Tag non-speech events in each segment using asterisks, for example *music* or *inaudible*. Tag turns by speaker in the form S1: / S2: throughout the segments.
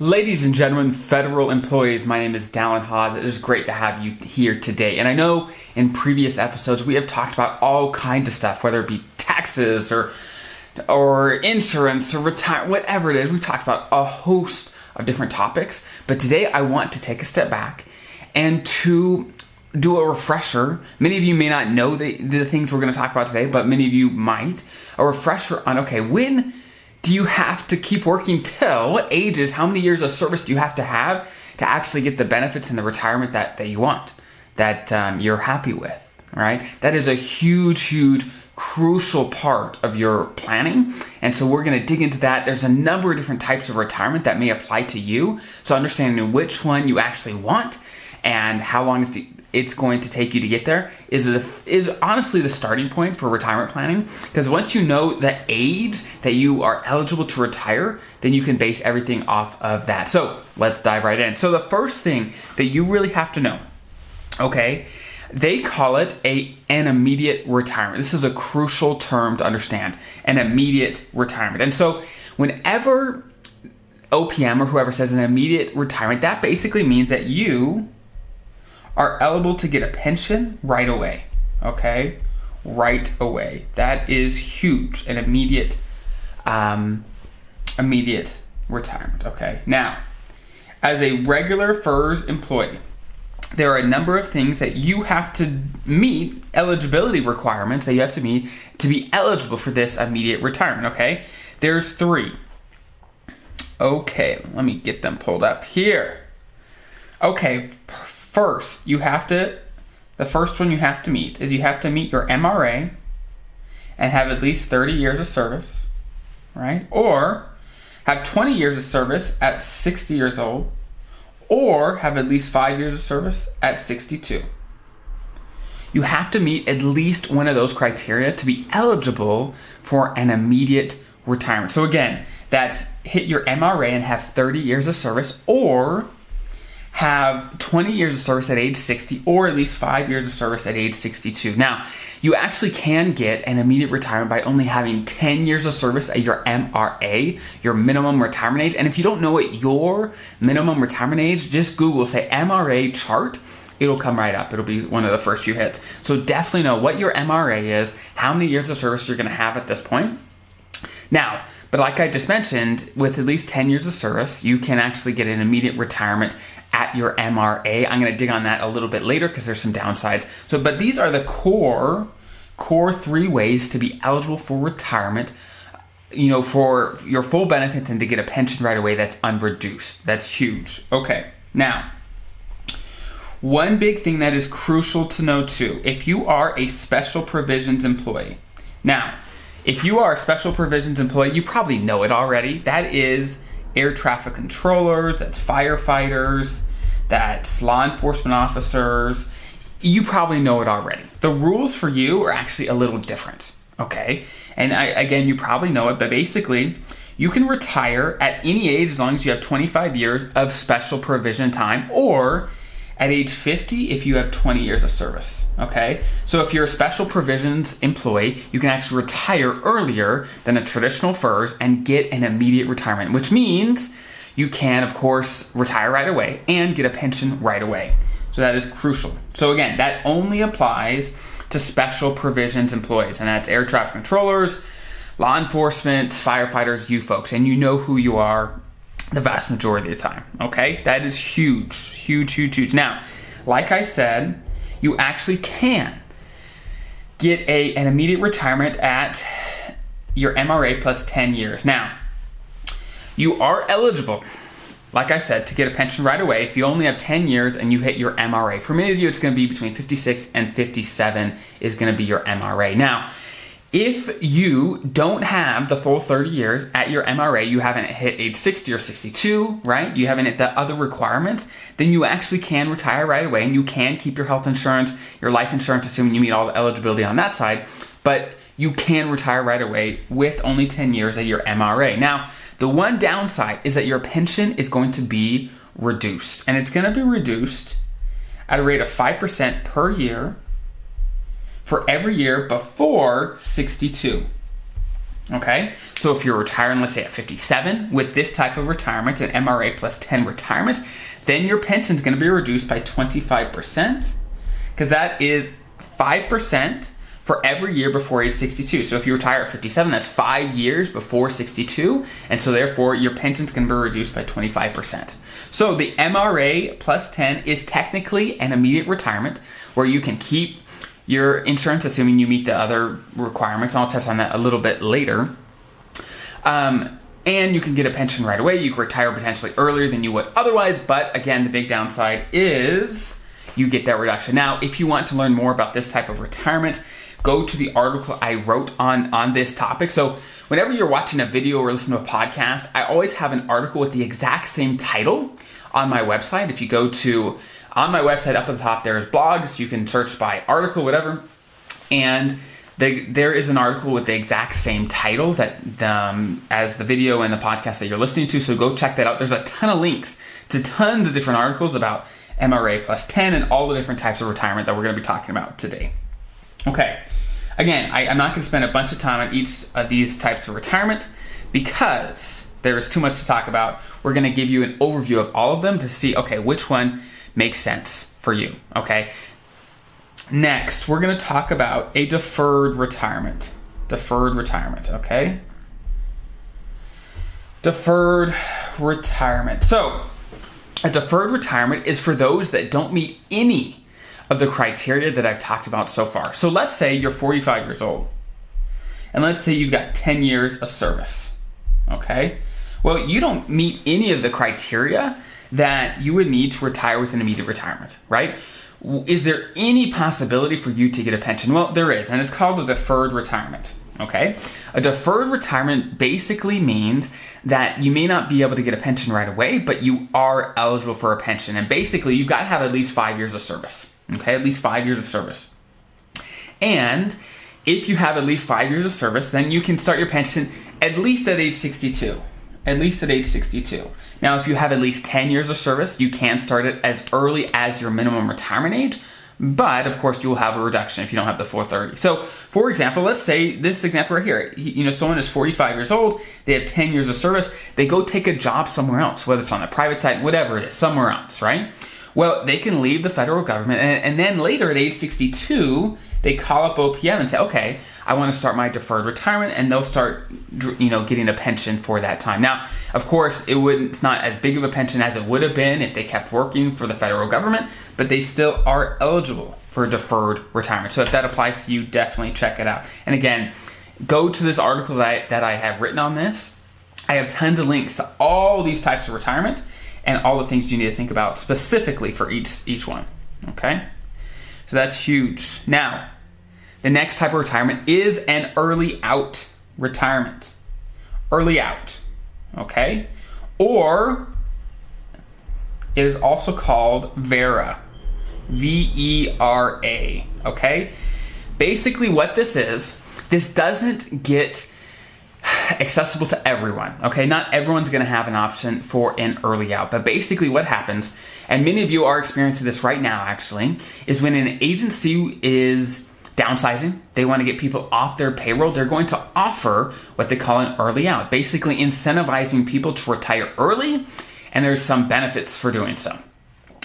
S1: Ladies and gentlemen, federal employees, my name is Dallin Haws. It is great to have you here today. And I know in previous episodes we have talked about all kinds of stuff, whether it be taxes or or insurance or retire, whatever it is. We've talked about a host of different topics. But today I want to take a step back and to do a refresher. Many of you may not know the, the things we're going to talk about today, but many of you might. A refresher on okay, when do you have to keep working till? What ages? How many years of service do you have to have to actually get the benefits and the retirement that, that you want, that um, you're happy with, right? That is a huge, huge, crucial part of your planning. And so we're going to dig into that. There's a number of different types of retirement that may apply to you. So understanding which one you actually want and how long is the it's going to take you to get there is a, is honestly the starting point for retirement planning. Because once you know the age that you are eligible to retire then you can base everything off of that. So let's dive right in. So the first thing that you really have to know okay they call it a an immediate retirement. This is a crucial term to understand an immediate retirement. And so whenever opm or whoever says an immediate retirement that basically means that you are eligible to get a pension right away. Okay? Right away. That is huge. An immediate, um, immediate retirement. Okay? Now, as a regular FERS employee, there are a number of things that you have to meet, eligibility requirements that you have to meet to be eligible for this immediate retirement, okay? There's three. Okay, let me get them pulled up here. Okay, First, you have to, the first one you have to meet is you have to meet your MRA and have at least 30 years of service, right? Or have 20 years of service at 60 years old, or have at least five years of service at 62. You have to meet at least one of those criteria to be eligible for an immediate retirement. So, again, that's hit your MRA and have 30 years of service, or have 20 years of service at age 60 or at least five years of service at age 62. Now, you actually can get an immediate retirement by only having 10 years of service at your MRA, your minimum retirement age. And if you don't know what your minimum retirement age, just Google, say MRA chart. It'll come right up. It'll be one of the first few hits. So definitely know what your MRA is, how many years of service you're going to have at this point. Now, but like I just mentioned, with at least 10 years of service, you can actually get an immediate retirement at your MRA. I'm going to dig on that a little bit later because there's some downsides. So, but these are the core core three ways to be eligible for retirement you know, for your full benefits and to get a pension right away that's unreduced. That's huge. Okay, now, one big thing that is crucial to know too if you are a special provisions employee. Now, if you are a special provisions employee, you probably know it already. That is air traffic controllers, that's firefighters, that's law enforcement officers. You probably know it already. The rules for you are actually a little different, okay? And I, again, you probably know it, but basically, you can retire at any age as long as you have 25 years of special provision time, or at age 50 if you have 20 years of service. Okay? So if you're a special provisions employee, you can actually retire earlier than a traditional FERS and get an immediate retirement, which means you can, of course, retire right away and get a pension right away. So that is crucial. So again, that only applies to special provisions employees, and that's air traffic controllers, law enforcement, firefighters, you folks, and you know who you are the vast majority of the time. Okay? That is huge, huge, huge, huge. Now, like I said, you actually can get a, an immediate retirement at your MRA plus 10 years. Now, you are eligible, like I said, to get a pension right away if you only have 10 years and you hit your MRA. For many of you, it's going to be between 56 and 57 is going to be your MRA. Now, if you don't have the full 30 years at your MRA, you haven't hit age 60 or 62, right? You haven't hit the other requirements, then you actually can retire right away and you can keep your health insurance, your life insurance, assuming you meet all the eligibility on that side. But you can retire right away with only 10 years at your MRA. Now, the one downside is that your pension is going to be reduced, and it's going to be reduced at a rate of 5% per year for every year before 62. Okay, so if you're retiring, let's say at 57, with this type of retirement, an MRA plus 10 retirement, then your pension is going to be reduced by 25%, because that is 5% for every year before age 62. So if you retire at 57, that's five years before 62, and so therefore your pension's going to be reduced by 25%. So the MRA plus 10 is technically an immediate retirement where you can keep your insurance, assuming you meet the other requirements. I'll touch on that a little bit later. Um, and you can get a pension right away. You can retire potentially earlier than you would otherwise, but again, the big downside is you get that reduction. Now, if you want to learn more about this type of retirement, go to the article I wrote on on this topic. So, whenever you're watching a video or listening to a podcast, I always have an article with the exact same title on my website. If you go to on my website up at the top, there's blogs. You can search by article, whatever, and the, there is an article with the exact same title that um, as the video and the podcast that you're listening to. So go check that out. There's a ton of links to tons of different articles about MRA plus 10 and all the different types of retirement that we're going to be talking about today. Okay, again, I, I'm not going to spend a bunch of time on each of these types of retirement because there is too much to talk about. We're going to give you an overview of all of them to see, okay, which one makes sense for you. Okay, next, we're going to talk about a deferred retirement. Deferred retirement, okay? Deferred retirement. So, a deferred retirement is for those that don't meet any of the criteria that I've talked about so far. So, let's say you're 45 years old, and let's say you've got 10 years of service, okay? Well, you don't meet any of the criteria that you would need to retire with an immediate retirement, right? Is there any possibility for you to get a pension? Well, there is, and it's called a deferred retirement. Okay? A deferred retirement basically means that you may not be able to get a pension right away, but you are eligible for a pension. And basically, you've got to have at least five years of service. Okay? At least five years of service. And if you have at least five years of service, then you can start your pension at least at age 62 at least at age 62. Now, if you have at least 10 years of service, you can start it as early as your minimum retirement age, but of course, you will have a reduction if you don't have the 430. So, for example, let's say this example right here, you know, someone is 45 years old, they have 10 years of service, they go take a job somewhere else, whether it's on the private side, whatever it is, somewhere else, right? Well, they can leave the federal government, and, and then later at age 62, they call up OPM and say, okay, I want to start my deferred retirement, and they'll start, you know, getting a pension for that time. Now, of course, it wouldn't, it's not as big of a pension as it would have been if they kept working for the federal government, but they still are eligible for deferred retirement. So if that applies to you, definitely check it out. And again, go to this article that I, that I have written on this. I have tons of links to all these types of retirement and all the things you need to think about specifically for each each one. Okay? So that's huge. Now, the next type of retirement is an early out retirement. Early out. Okay? Or it is also called VERA. V E R A. Okay? Basically, what this is, this doesn't get *sighs* accessible to everyone. Okay, not everyone's going to have an option for an early out, but basically, what happens, and many of you are experiencing this right now actually, is when an agency is downsizing, they want to get people off their payroll, they're going to offer what they call an early out, basically incentivizing people to retire early, and there's some benefits for doing so,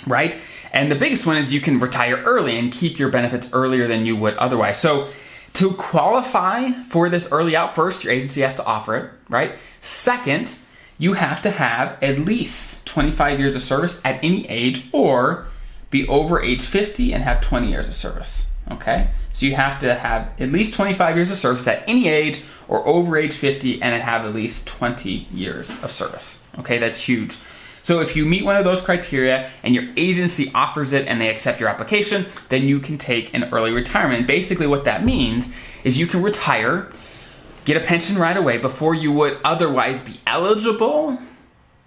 S1: right? And the biggest one is you can retire early and keep your benefits earlier than you would otherwise. So, to qualify for this early out, first, your agency has to offer it, right? Second, you have to have at least 25 years of service at any age or be over age 50 and have 20 years of service. Okay? So you have to have at least 25 years of service at any age or over age 50 and have at least 20 years of service. Okay? That's huge. So if you meet one of those criteria and your agency offers it and they accept your application, then you can take an early retirement. Basically, what that means is you can retire, get a pension right away before you would otherwise be eligible,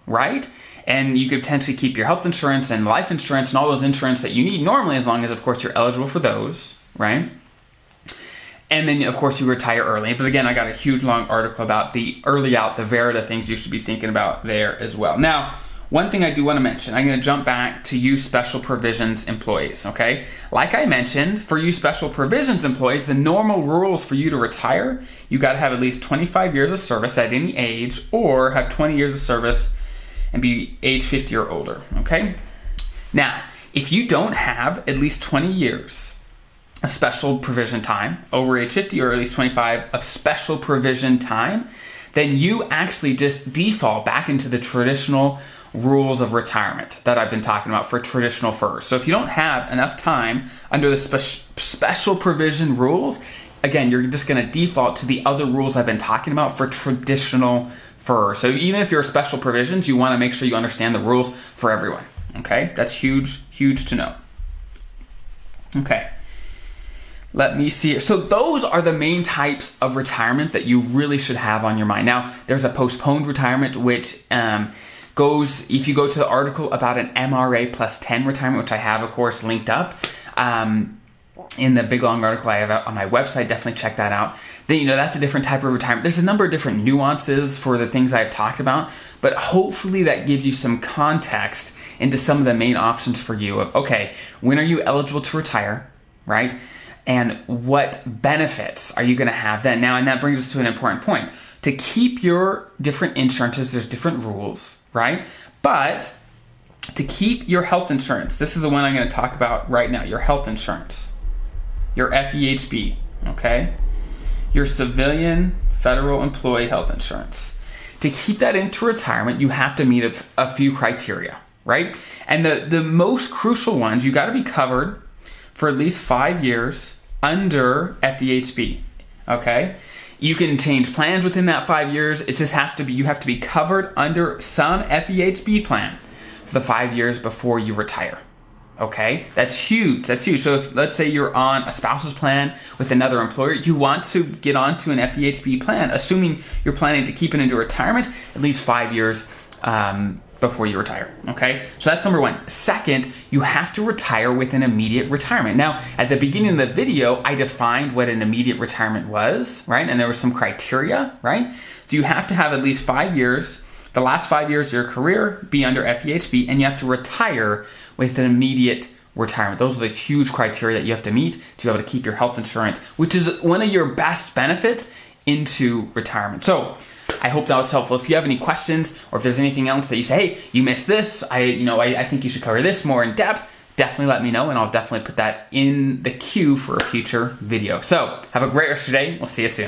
S1: right? And you could potentially keep your health insurance and life insurance and all those insurance that you need normally, as long as, of course, you're eligible for those, right? And then, of course, you retire early. But again, I got a huge long article about the early out, the VERA things you should be thinking about there as well. Now, one thing I do want to mention, I'm going to jump back to you special provisions employees, okay? Like I mentioned, for you special provisions employees, the normal rules for you to retire, you got to have at least 25 years of service at any age or have 20 years of service and be age 50 or older, okay? Now, if you don't have at least 20 years of special provision time, over age 50 or at least 25 of special provision time, then you actually just default back into the traditional rules of retirement that I've been talking about for traditional FERS. So if you don't have enough time under the spe- special provision rules, again, you're just going to default to the other rules I've been talking about for traditional FERS. So even if you're special provisions, you want to make sure you understand the rules for everyone. Okay, that's huge, huge to know. Okay. Let me see. So those are the main types of retirement that you really should have on your mind. Now, there's a postponed retirement, which um, goes, if you go to the article about an MRA plus 10 retirement, which I have, of course, linked up. Um, in the big long article I have on my website, definitely check that out. Then, you know, that's a different type of retirement. There's a number of different nuances for the things I've talked about, but hopefully that gives you some context into some of the main options for you of, okay, when are you eligible to retire, right? And what benefits are you going to have then? Now, and that brings us to an important point. To keep your different insurances, there's different rules, right? But to keep your health insurance, this is the one I'm going to talk about right now your health insurance, your FEHB, okay? Your civilian federal employee health insurance. To keep that into retirement, you have to meet a, a few criteria, right? And the, the most crucial ones, you got to be covered for at least five years under FEHB. Okay? You can change plans within that five years. It just has to be, you have to be covered under some FEHB plan for the five years before you retire. Okay? That's huge. That's huge. So if, let's say you're on a spouse's plan with another employer, you want to get onto an FEHB plan, assuming you're planning to keep it into retirement at least five years um, before you retire. Okay, so that's number one. Second, you have to retire with an immediate retirement. Now, at the beginning of the video, I defined what an immediate retirement was, right? And there were some criteria, right? So you have to have at least five years, the last five years of your career, be under FEHB, and you have to retire with an immediate retirement. Those are the huge criteria that you have to meet to be able to keep your health insurance, which is one of your best benefits into retirement. So, I hope that was helpful. If you have any questions or if there's anything else that you say, hey, you missed this, I you know, I, I think you should cover this more in depth, definitely let me know and I'll definitely put that in the queue for a future video. So have a great rest of your day. We'll see you soon.